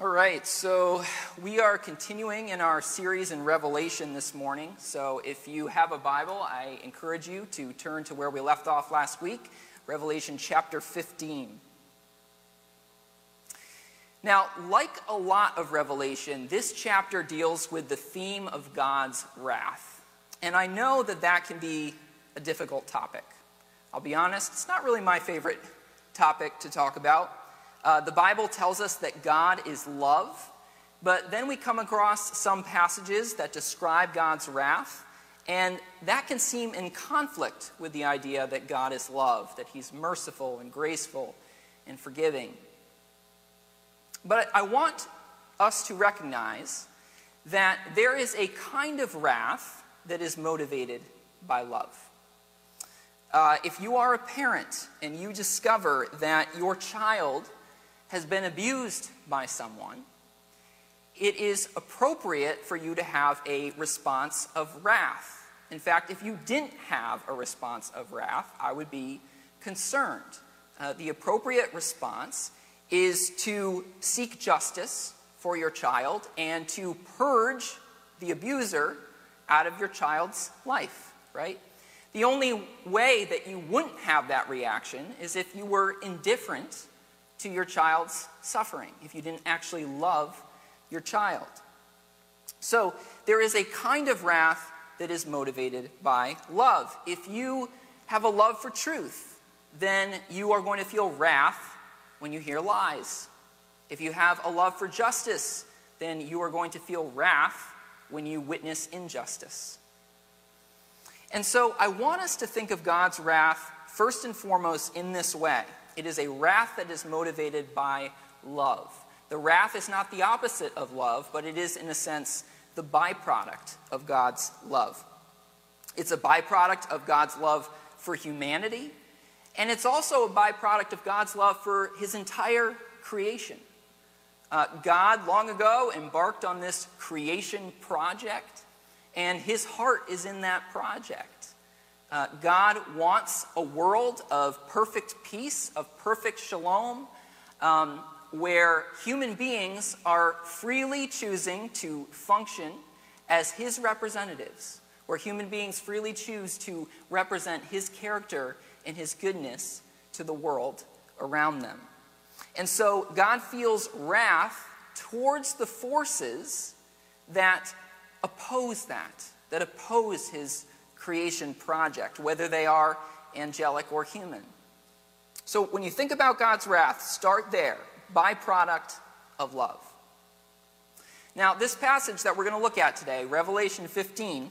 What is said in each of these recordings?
All right, so we are continuing in our series in Revelation this morning. So if you have a Bible, I encourage you to turn to where we left off last week, Revelation chapter 15. Now, like a lot of Revelation, this chapter deals with the theme of God's wrath. And I know that that can be a difficult topic. I'll be honest, it's not really my favorite topic to talk about. Uh, the Bible tells us that God is love, but then we come across some passages that describe God's wrath, and that can seem in conflict with the idea that God is love, that He's merciful and graceful and forgiving. But I want us to recognize that there is a kind of wrath that is motivated by love. Uh, if you are a parent and you discover that your child has been abused by someone, it is appropriate for you to have a response of wrath. In fact, if you didn't have a response of wrath, I would be concerned. Uh, the appropriate response is to seek justice for your child and to purge the abuser out of your child's life, right? The only way that you wouldn't have that reaction is if you were indifferent to your child's suffering, if you didn't actually love your child. So there is a kind of wrath that is motivated by love. If you have a love for truth, then you are going to feel wrath when you hear lies. If you have a love for justice, then you are going to feel wrath when you witness injustice. And so I want us to think of God's wrath first and foremost in this way it is a wrath that is motivated by love. The wrath is not the opposite of love, but it is, in a sense, the byproduct of God's love. It's a byproduct of God's love for humanity, and it's also a byproduct of God's love for his entire creation. Uh, God, long ago, embarked on this creation project, and his heart is in that project. Uh, God wants a world of perfect peace, of perfect shalom, um, where human beings are freely choosing to function as His representatives, where human beings freely choose to represent His character and His goodness to the world around them. And so God feels wrath towards the forces that oppose that, that oppose His creation project, whether they are angelic or human. So when you think about God's wrath, start there, byproduct of love. Now, this passage that we're going to look at today, Revelation 15,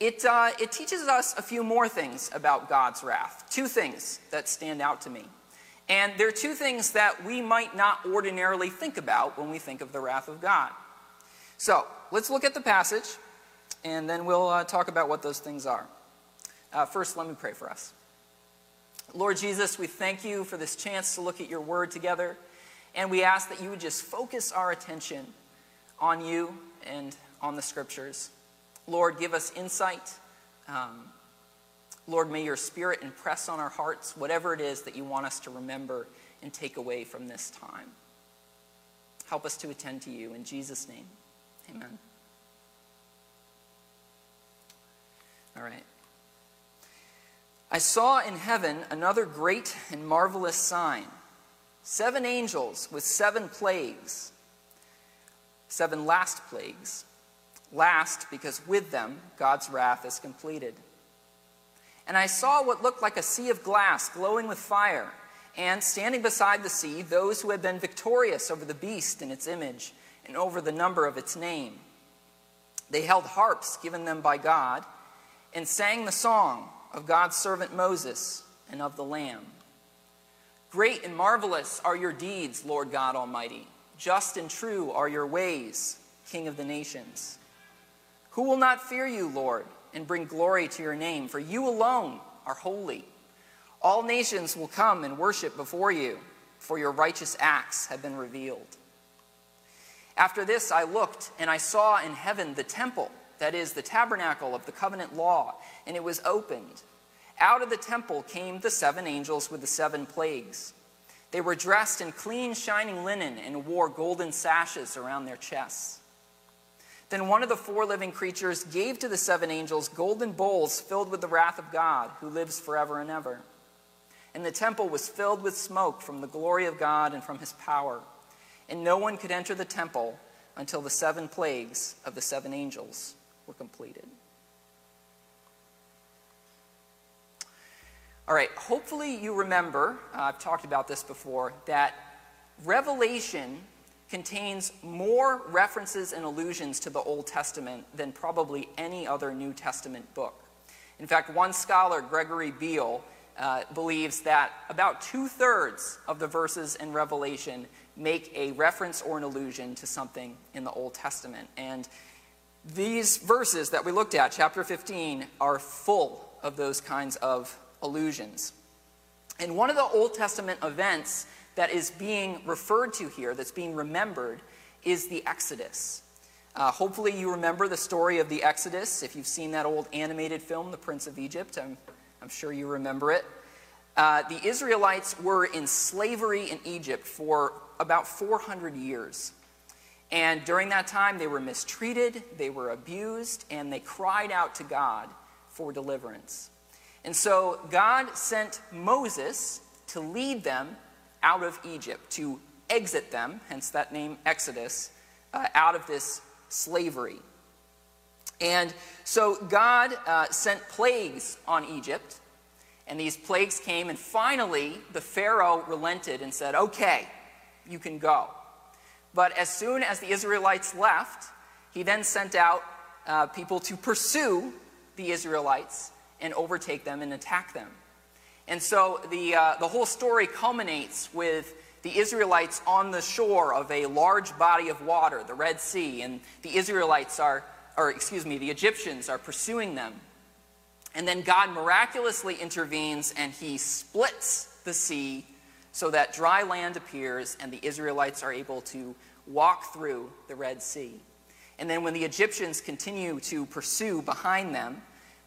it, uh, it teaches us a few more things about God's wrath. Two things that stand out to me. And there are two things that we might not ordinarily think about when we think of the wrath of God. So, let's look at the passage and then we'll uh, talk about what those things are. Uh, first, let me pray for us. Lord Jesus, we thank you for this chance to look at your word together, and we ask that you would just focus our attention on you and on the scriptures. Lord, give us insight. Um, Lord, may your spirit impress on our hearts whatever it is that you want us to remember and take away from this time. Help us to attend to you. In Jesus' name, amen. All right. I saw in heaven another great and marvelous sign seven angels with seven plagues, seven last plagues. Last, because with them God's wrath is completed. And I saw what looked like a sea of glass glowing with fire, and standing beside the sea, those who had been victorious over the beast and its image, and over the number of its name. They held harps given them by God and sang the song of God's servant Moses and of the Lamb. Great and marvelous are your deeds, Lord God Almighty. Just and true are your ways, King of the nations. Who will not fear you, Lord, and bring glory to your name? For you alone are holy. All nations will come and worship before you, for your righteous acts have been revealed. After this, I looked, and I saw in heaven the temple that is, the tabernacle of the covenant law, and it was opened. Out of the temple came the seven angels with the seven plagues. They were dressed in clean, shining linen and wore golden sashes around their chests. Then one of the four living creatures gave to the seven angels golden bowls filled with the wrath of God, who lives forever and ever. And the temple was filled with smoke from the glory of God and from his power. And no one could enter the temple until the seven plagues of the seven angels were completed. All right, hopefully you remember, uh, I've talked about this before, that Revelation contains more references and allusions to the Old Testament than probably any other New Testament book. In fact, one scholar, Gregory Beale, uh, believes that about two thirds of the verses in Revelation make a reference or an allusion to something in the Old Testament. And these verses that we looked at, chapter 15, are full of those kinds of allusions. And one of the Old Testament events that is being referred to here, that's being remembered, is the Exodus. Uh, hopefully, you remember the story of the Exodus. If you've seen that old animated film, The Prince of Egypt, I'm, I'm sure you remember it. Uh, the Israelites were in slavery in Egypt for about 400 years. And during that time, they were mistreated, they were abused, and they cried out to God for deliverance. And so God sent Moses to lead them out of Egypt, to exit them, hence that name Exodus, uh, out of this slavery. And so God uh, sent plagues on Egypt, and these plagues came, and finally the Pharaoh relented and said, Okay, you can go. But as soon as the Israelites left, he then sent out uh, people to pursue the Israelites and overtake them and attack them. And so the, uh, the whole story culminates with the Israelites on the shore of a large body of water, the Red Sea, and the Israelites are, or excuse me, the Egyptians are pursuing them. And then God miraculously intervenes and he splits the sea so that dry land appears and the Israelites are able to walk through the Red Sea. And then when the Egyptians continue to pursue behind them,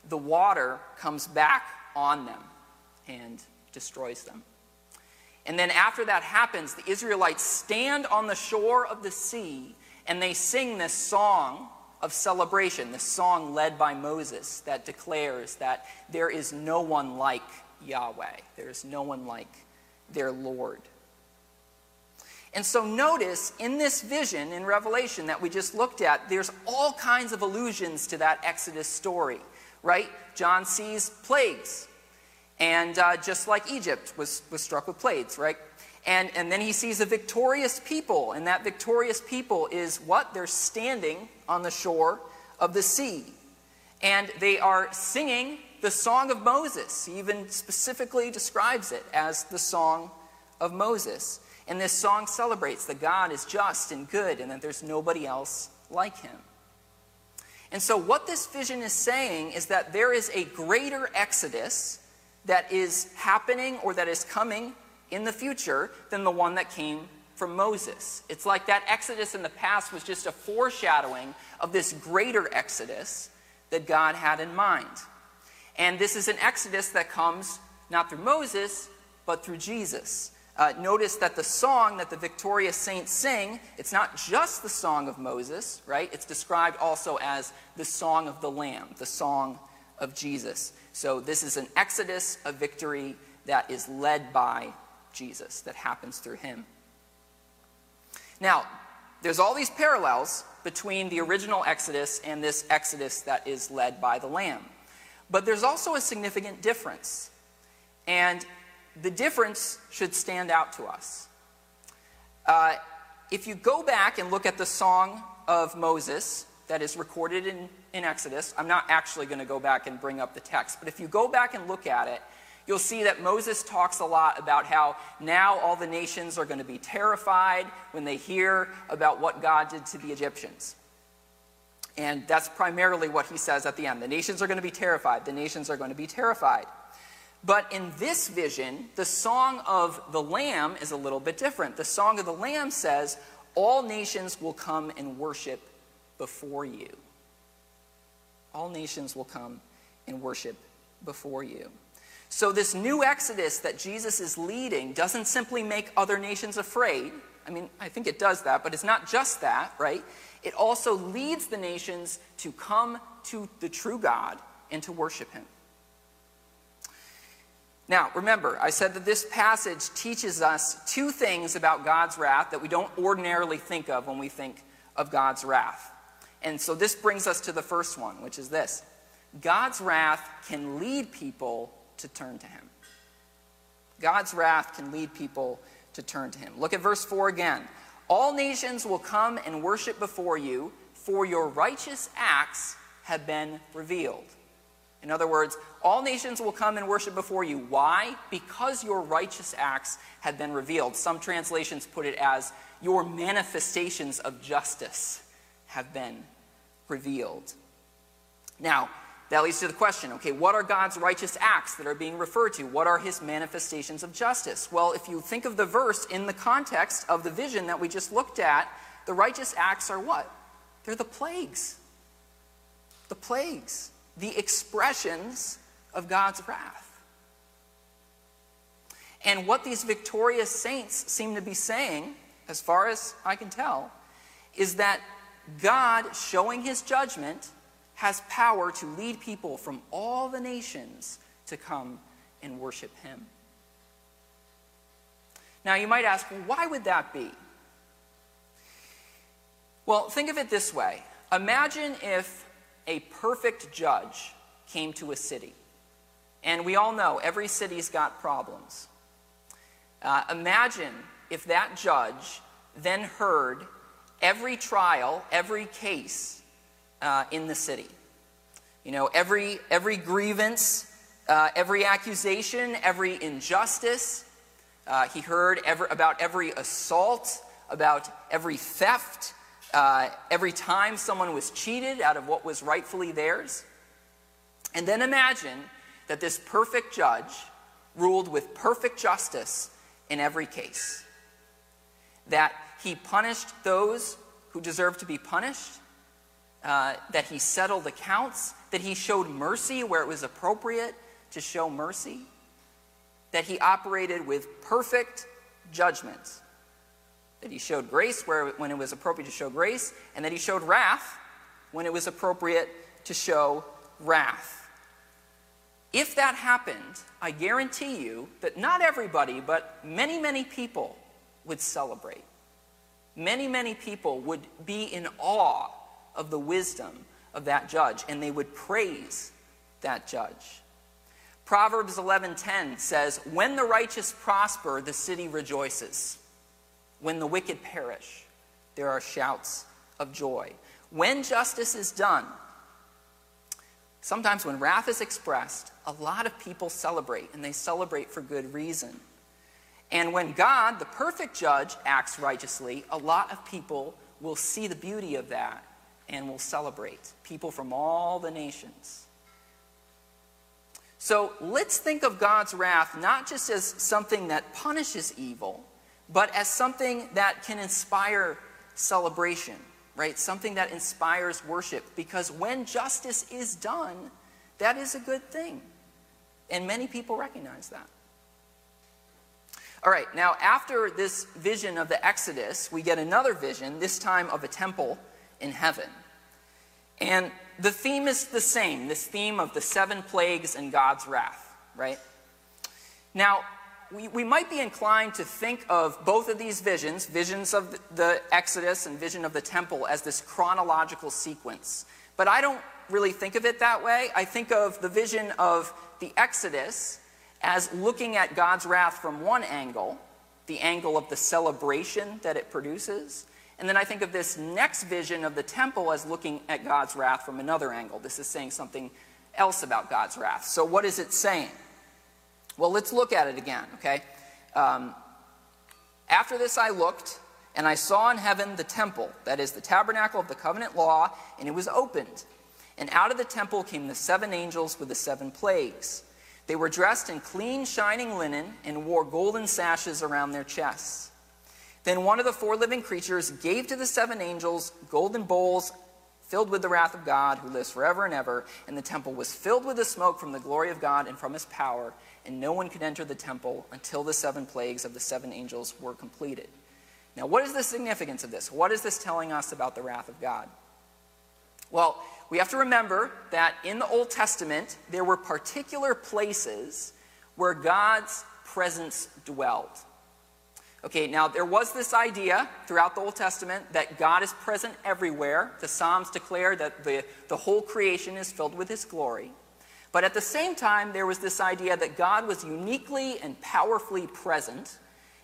the water comes back on them and destroys them. And then after that happens, the Israelites stand on the shore of the sea and they sing this song of celebration, this song led by Moses that declares that there is no one like Yahweh, there is no one like their Lord. And so notice in this vision in Revelation that we just looked at, there's all kinds of allusions to that Exodus story right? John sees plagues. And uh, just like Egypt was, was struck with plagues, right? And, and then he sees a victorious people. And that victorious people is what? They're standing on the shore of the sea. And they are singing the Song of Moses. He even specifically describes it as the Song of Moses. And this song celebrates that God is just and good and that there's nobody else like him. And so, what this vision is saying is that there is a greater exodus that is happening or that is coming in the future than the one that came from Moses. It's like that exodus in the past was just a foreshadowing of this greater exodus that God had in mind. And this is an exodus that comes not through Moses, but through Jesus. Uh, notice that the song that the victorious saints sing, it's not just the song of Moses, right? It's described also as the song of the Lamb, the song of Jesus. So this is an exodus of victory that is led by Jesus, that happens through him. Now, there's all these parallels between the original Exodus and this Exodus that is led by the Lamb. But there's also a significant difference. And the difference should stand out to us. Uh, if you go back and look at the song of Moses that is recorded in, in Exodus, I'm not actually going to go back and bring up the text, but if you go back and look at it, you'll see that Moses talks a lot about how now all the nations are going to be terrified when they hear about what God did to the Egyptians. And that's primarily what he says at the end. The nations are going to be terrified. The nations are going to be terrified. But in this vision, the song of the Lamb is a little bit different. The song of the Lamb says, All nations will come and worship before you. All nations will come and worship before you. So, this new exodus that Jesus is leading doesn't simply make other nations afraid. I mean, I think it does that, but it's not just that, right? It also leads the nations to come to the true God and to worship Him. Now, remember, I said that this passage teaches us two things about God's wrath that we don't ordinarily think of when we think of God's wrath. And so this brings us to the first one, which is this God's wrath can lead people to turn to Him. God's wrath can lead people to turn to Him. Look at verse 4 again. All nations will come and worship before you, for your righteous acts have been revealed. In other words, all nations will come and worship before you. Why? Because your righteous acts have been revealed. Some translations put it as your manifestations of justice have been revealed. Now, that leads to the question okay, what are God's righteous acts that are being referred to? What are his manifestations of justice? Well, if you think of the verse in the context of the vision that we just looked at, the righteous acts are what? They're the plagues. The plagues, the expressions of God's wrath. And what these victorious saints seem to be saying, as far as I can tell, is that God showing his judgment has power to lead people from all the nations to come and worship him. Now, you might ask, well, why would that be? Well, think of it this way Imagine if a perfect judge came to a city. And we all know every city's got problems. Uh, imagine if that judge then heard every trial, every case uh, in the city. You know, every, every grievance, uh, every accusation, every injustice. Uh, he heard every, about every assault, about every theft, uh, every time someone was cheated out of what was rightfully theirs. And then imagine that this perfect judge ruled with perfect justice in every case. That he punished those who deserved to be punished, uh, that he settled accounts, that he showed mercy where it was appropriate to show mercy, that he operated with perfect judgment, that he showed grace where, when it was appropriate to show grace, and that he showed wrath when it was appropriate to show wrath. If that happened, I guarantee you that not everybody, but many, many people would celebrate. Many, many people would be in awe of the wisdom of that judge, and they would praise that judge. Proverbs 11:10 says, "When the righteous prosper, the city rejoices. When the wicked perish, there are shouts of joy." When justice is done, sometimes when wrath is expressed, a lot of people celebrate, and they celebrate for good reason. And when God, the perfect judge, acts righteously, a lot of people will see the beauty of that and will celebrate people from all the nations. So let's think of God's wrath not just as something that punishes evil, but as something that can inspire celebration, right? Something that inspires worship. Because when justice is done, that is a good thing. And many people recognize that. All right, now after this vision of the Exodus, we get another vision, this time of a temple in heaven. And the theme is the same this theme of the seven plagues and God's wrath, right? Now, we, we might be inclined to think of both of these visions, visions of the Exodus and vision of the temple, as this chronological sequence. But I don't really think of it that way. I think of the vision of the Exodus as looking at God's wrath from one angle, the angle of the celebration that it produces, and then I think of this next vision of the temple as looking at God's wrath from another angle. This is saying something else about God's wrath. So, what is it saying? Well, let's look at it again, okay? Um, After this, I looked, and I saw in heaven the temple, that is, the tabernacle of the covenant law, and it was opened. And out of the temple came the seven angels with the seven plagues. They were dressed in clean, shining linen and wore golden sashes around their chests. Then one of the four living creatures gave to the seven angels golden bowls filled with the wrath of God who lives forever and ever. And the temple was filled with the smoke from the glory of God and from his power, and no one could enter the temple until the seven plagues of the seven angels were completed. Now, what is the significance of this? What is this telling us about the wrath of God? Well, we have to remember that in the Old Testament, there were particular places where God's presence dwelled. Okay, now there was this idea throughout the Old Testament that God is present everywhere. The Psalms declare that the, the whole creation is filled with His glory. But at the same time, there was this idea that God was uniquely and powerfully present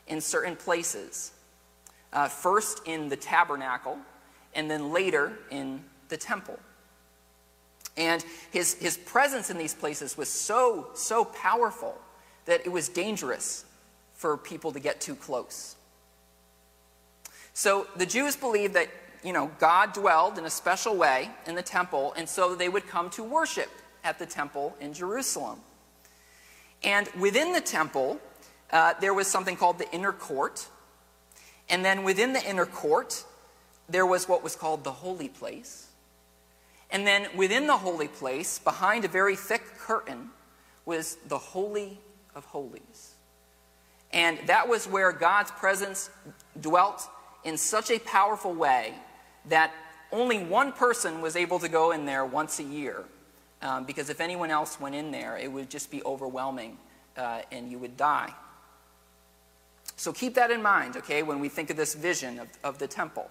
in certain places. Uh, first in the tabernacle, and then later in the temple. And his, his presence in these places was so, so powerful that it was dangerous for people to get too close. So the Jews believed that, you know, God dwelled in a special way in the temple, and so they would come to worship at the temple in Jerusalem. And within the temple, uh, there was something called the inner court. And then within the inner court, there was what was called the holy place. And then within the holy place, behind a very thick curtain, was the Holy of Holies. And that was where God's presence dwelt in such a powerful way that only one person was able to go in there once a year. Um, because if anyone else went in there, it would just be overwhelming uh, and you would die. So keep that in mind, okay, when we think of this vision of, of the temple.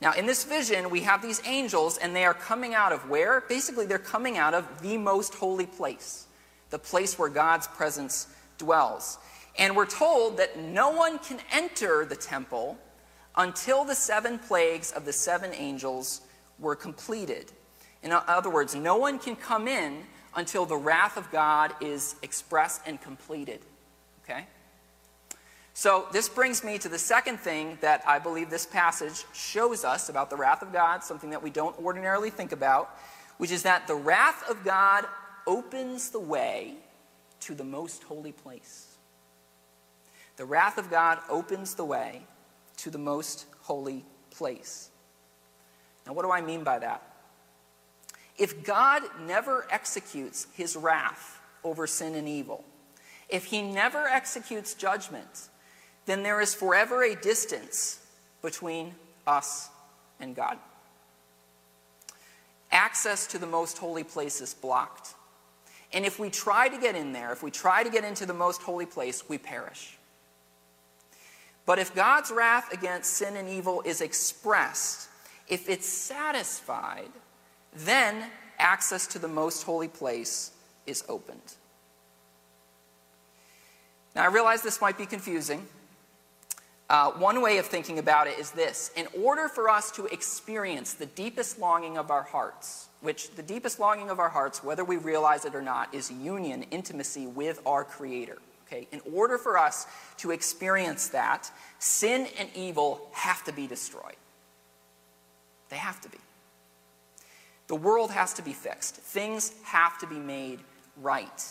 Now, in this vision, we have these angels, and they are coming out of where? Basically, they're coming out of the most holy place, the place where God's presence dwells. And we're told that no one can enter the temple until the seven plagues of the seven angels were completed. In other words, no one can come in until the wrath of God is expressed and completed. Okay? So, this brings me to the second thing that I believe this passage shows us about the wrath of God, something that we don't ordinarily think about, which is that the wrath of God opens the way to the most holy place. The wrath of God opens the way to the most holy place. Now, what do I mean by that? If God never executes his wrath over sin and evil, if he never executes judgment, then there is forever a distance between us and God. Access to the most holy place is blocked. And if we try to get in there, if we try to get into the most holy place, we perish. But if God's wrath against sin and evil is expressed, if it's satisfied, then access to the most holy place is opened. Now, I realize this might be confusing. Uh, one way of thinking about it is this In order for us to experience the deepest longing of our hearts, which the deepest longing of our hearts, whether we realize it or not, is union, intimacy with our Creator. Okay? In order for us to experience that, sin and evil have to be destroyed. They have to be. The world has to be fixed. Things have to be made right.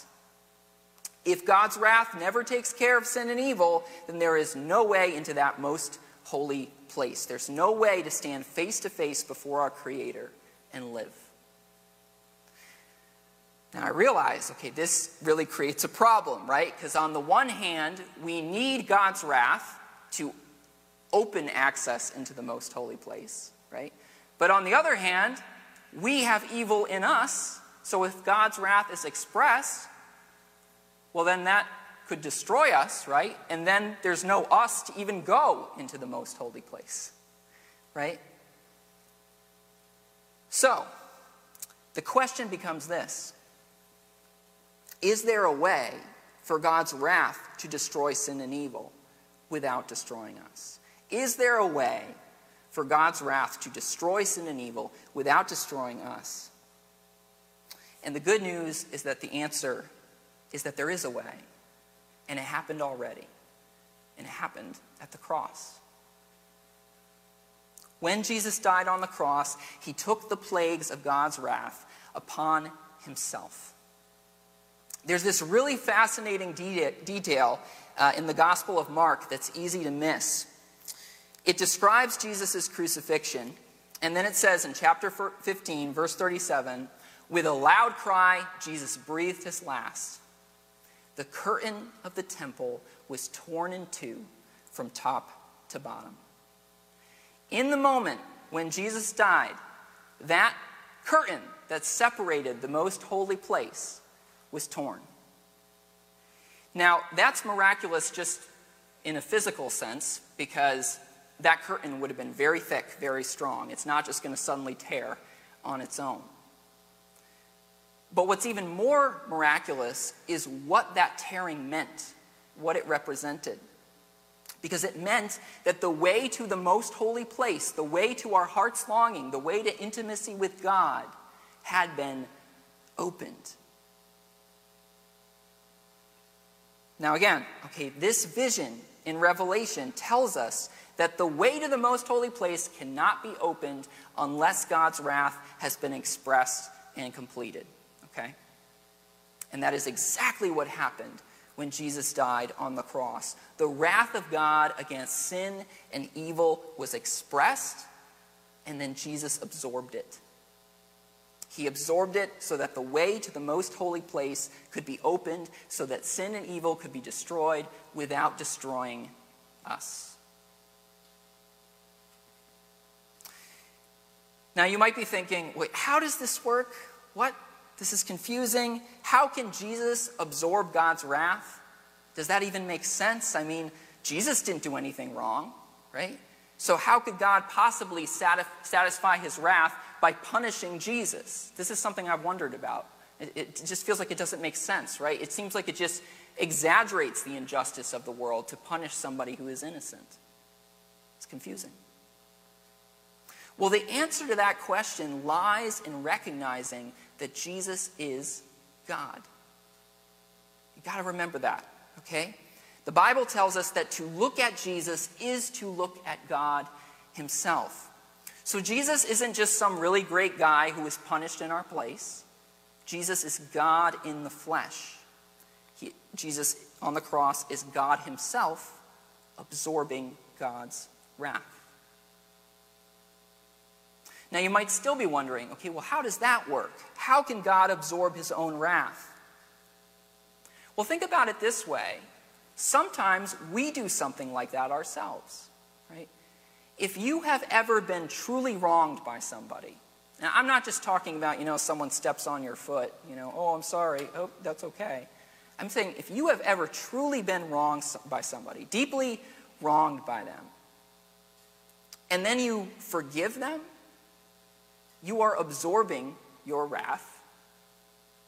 If God's wrath never takes care of sin and evil, then there is no way into that most holy place. There's no way to stand face to face before our Creator and live. Now I realize, okay, this really creates a problem, right? Because on the one hand, we need God's wrath to open access into the most holy place, right? But on the other hand, we have evil in us, so if God's wrath is expressed, well, then that could destroy us, right? And then there's no us to even go into the most holy place, right? So, the question becomes this is there a way for God's wrath to destroy sin and evil without destroying us? Is there a way for God's wrath to destroy sin and evil without destroying us? And the good news is that the answer is that there is a way, and it happened already, and it happened at the cross. When Jesus died on the cross, he took the plagues of God's wrath upon himself. There's this really fascinating de- detail uh, in the Gospel of Mark that's easy to miss. It describes Jesus' crucifixion, And then it says in chapter 15, verse 37, with a loud cry, Jesus breathed his last. The curtain of the temple was torn in two from top to bottom. In the moment when Jesus died, that curtain that separated the most holy place was torn. Now, that's miraculous just in a physical sense because that curtain would have been very thick, very strong. It's not just going to suddenly tear on its own. But what's even more miraculous is what that tearing meant, what it represented. Because it meant that the way to the most holy place, the way to our heart's longing, the way to intimacy with God, had been opened. Now, again, okay, this vision in Revelation tells us that the way to the most holy place cannot be opened unless God's wrath has been expressed and completed. Okay? And that is exactly what happened when Jesus died on the cross. The wrath of God against sin and evil was expressed, and then Jesus absorbed it. He absorbed it so that the way to the most holy place could be opened, so that sin and evil could be destroyed without destroying us. Now, you might be thinking, wait, how does this work? What? This is confusing. How can Jesus absorb God's wrath? Does that even make sense? I mean, Jesus didn't do anything wrong, right? So, how could God possibly satisfy his wrath by punishing Jesus? This is something I've wondered about. It, it, just feels like it doesn't make sense, right? It seems like it just exaggerates the injustice of the world to punish somebody who is innocent. It's confusing. Well, the answer to that question lies in recognizing that Jesus is God. You got to remember that, okay? The Bible tells us that to look at Jesus is to look at God Himself. So Jesus isn't just some really great guy who was punished in our place. Jesus is God in the flesh. He, Jesus on the cross is God Himself absorbing God's wrath. Now, you might still be wondering okay, well, how does that work? How can God absorb his own wrath? Well, think about it this way. Sometimes we do something like that ourselves? If you have ever been truly wronged by somebody, now I'm not just talking about, you know, someone steps on your foot, you know, oh, I'm sorry, oh, that's okay. I'm saying if you have ever truly been wronged by somebody, deeply wronged by them, and then you forgive them, you are absorbing your wrath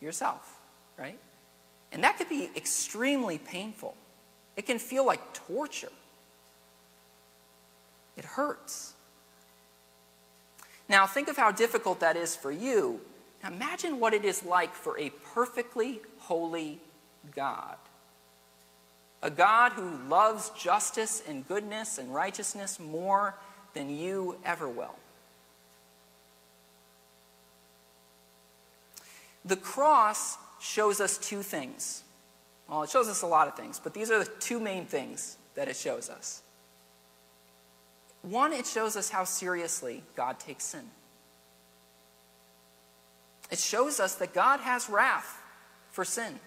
yourself, right? And that could be extremely painful. It can feel like torture. It hurts. Now, think of how difficult that is for you. Now, imagine what it is like for a perfectly holy God. A God who loves justice and goodness and righteousness more than you ever will. The cross shows us two things. Well, it shows us a lot of things, but these are the two main things that it shows us. One, it shows us how seriously God takes sin. It shows us that God has wrath for sin.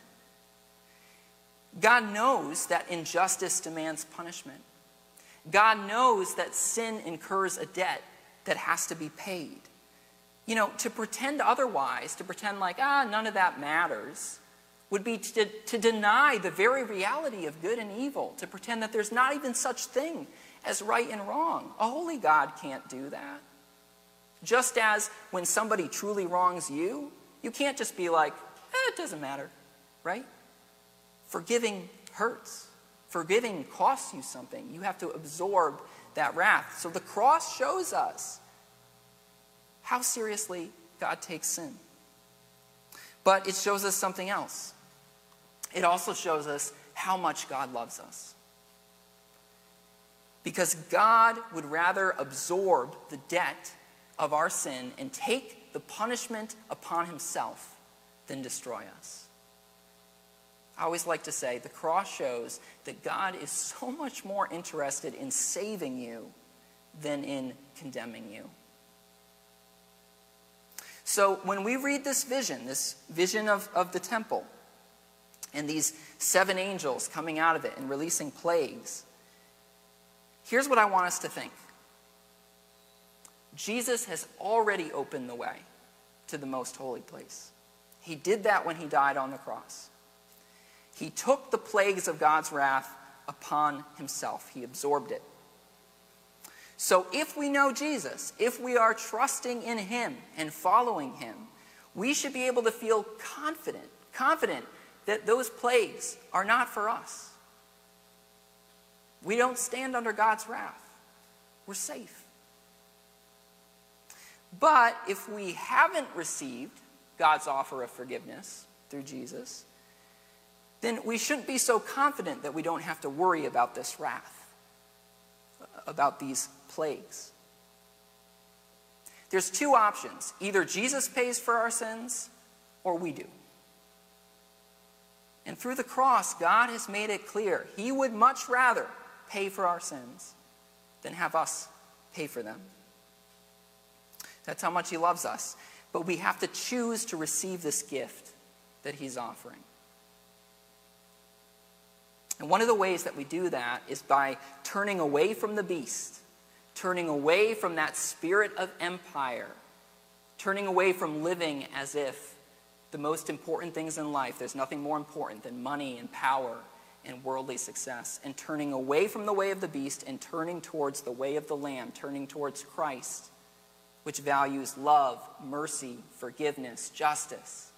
God knows that injustice demands punishment. God knows that sin incurs a debt that has to be paid. You know, to pretend otherwise, to pretend like, ah, none of that matters, would be to, to deny the very reality of good and evil, to pretend that there's not even such thing as right and wrong. A holy God can't do that. Just as when somebody truly wrongs you, you can't just be like, eh, it doesn't matter, right? Forgiving hurts. Forgiving costs you something. You have to absorb that wrath. So the cross shows us how seriously God takes sin. But it shows us something else. It also shows us how much God loves us. Because God would rather absorb the debt of our sin and take the punishment upon himself than destroy us. I always like to say the cross shows that God is so much more interested in saving you than in condemning you. So when we read this vision, this vision of, of the temple, and these seven angels coming out of it and releasing plagues, here's what I want us to think Jesus has already opened the way to the most holy place. He did that when he died on the cross. He took the plagues of God's wrath upon himself, he absorbed it. So if we know Jesus, if we are trusting in him and following him, we should be able to feel confident, confident that those plagues are not for us. We don't stand under God's wrath. We're safe. But if we haven't received God's offer of forgiveness through Jesus, then we shouldn't be so confident that we don't have to worry about this wrath, about these plagues. There's two options either Jesus pays for our sins, or we do. And through the cross, God has made it clear He would much rather pay for our sins than have us pay for them. That's how much He loves us. But we have to choose to receive this gift that He's offering. And one of the ways that we do that is by turning away from the beast, turning away from that spirit of empire, turning away from living as if the most important things in life, there's nothing more important than money and power and worldly success, and turning away from the way of the beast and turning towards the way of the Lamb, turning towards Christ which values love, mercy, forgiveness, justice.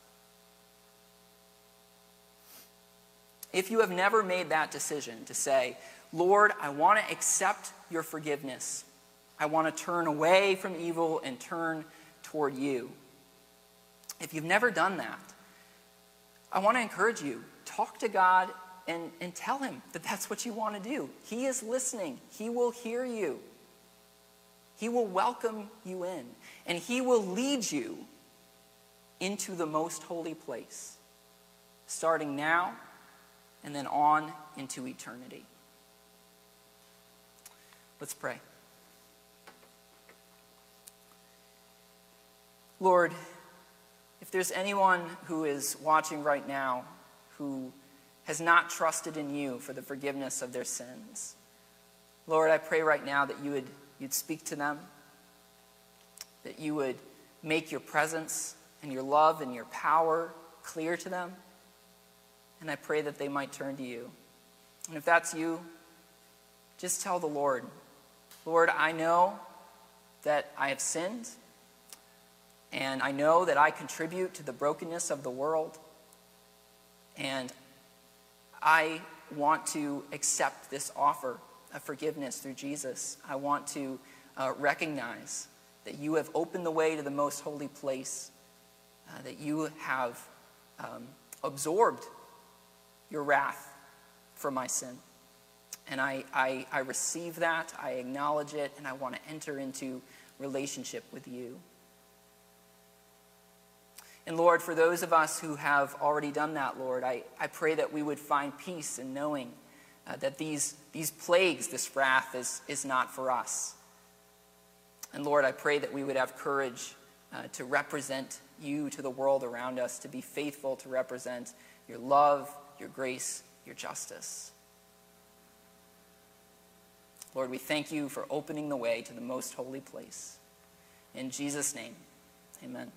If you have never made that decision to say, Lord, I want to accept your forgiveness, I want to turn away from evil and turn toward you. If you've never done that, I want to encourage you talk to God and, and tell him that that's what you want to do. He is listening, He will hear you. He will welcome you in, and He will lead you into the most holy place, starting now and then on into eternity. Let's pray. Lord, if there's anyone who is watching right now who has not trusted in you for the forgiveness of their sins, Lord, I pray right now that you would you'd speak to them, that you would make your presence and your love and your power clear to them. And I pray that they might turn to you. And if that's you, just tell the Lord, Lord, I know that I have sinned, and I know that I contribute to the brokenness of the world, and I want to accept this offer of forgiveness through Jesus, I want to uh, recognize that you have opened the way to the most holy place, uh, that you have um, absorbed your wrath for my sin. And I, I, I receive that, I acknowledge it, and I want to enter into relationship with you. And Lord, for those of us who have already done that, Lord, I, I pray that we would find peace in knowing uh, that these, these plagues, this wrath, is, is not for us. And Lord, I pray that we would have courage uh, to represent you to the world around us, to be faithful to represent your love, your grace, your justice. Lord, we thank you for opening the way to the most holy place. In Jesus' name, amen.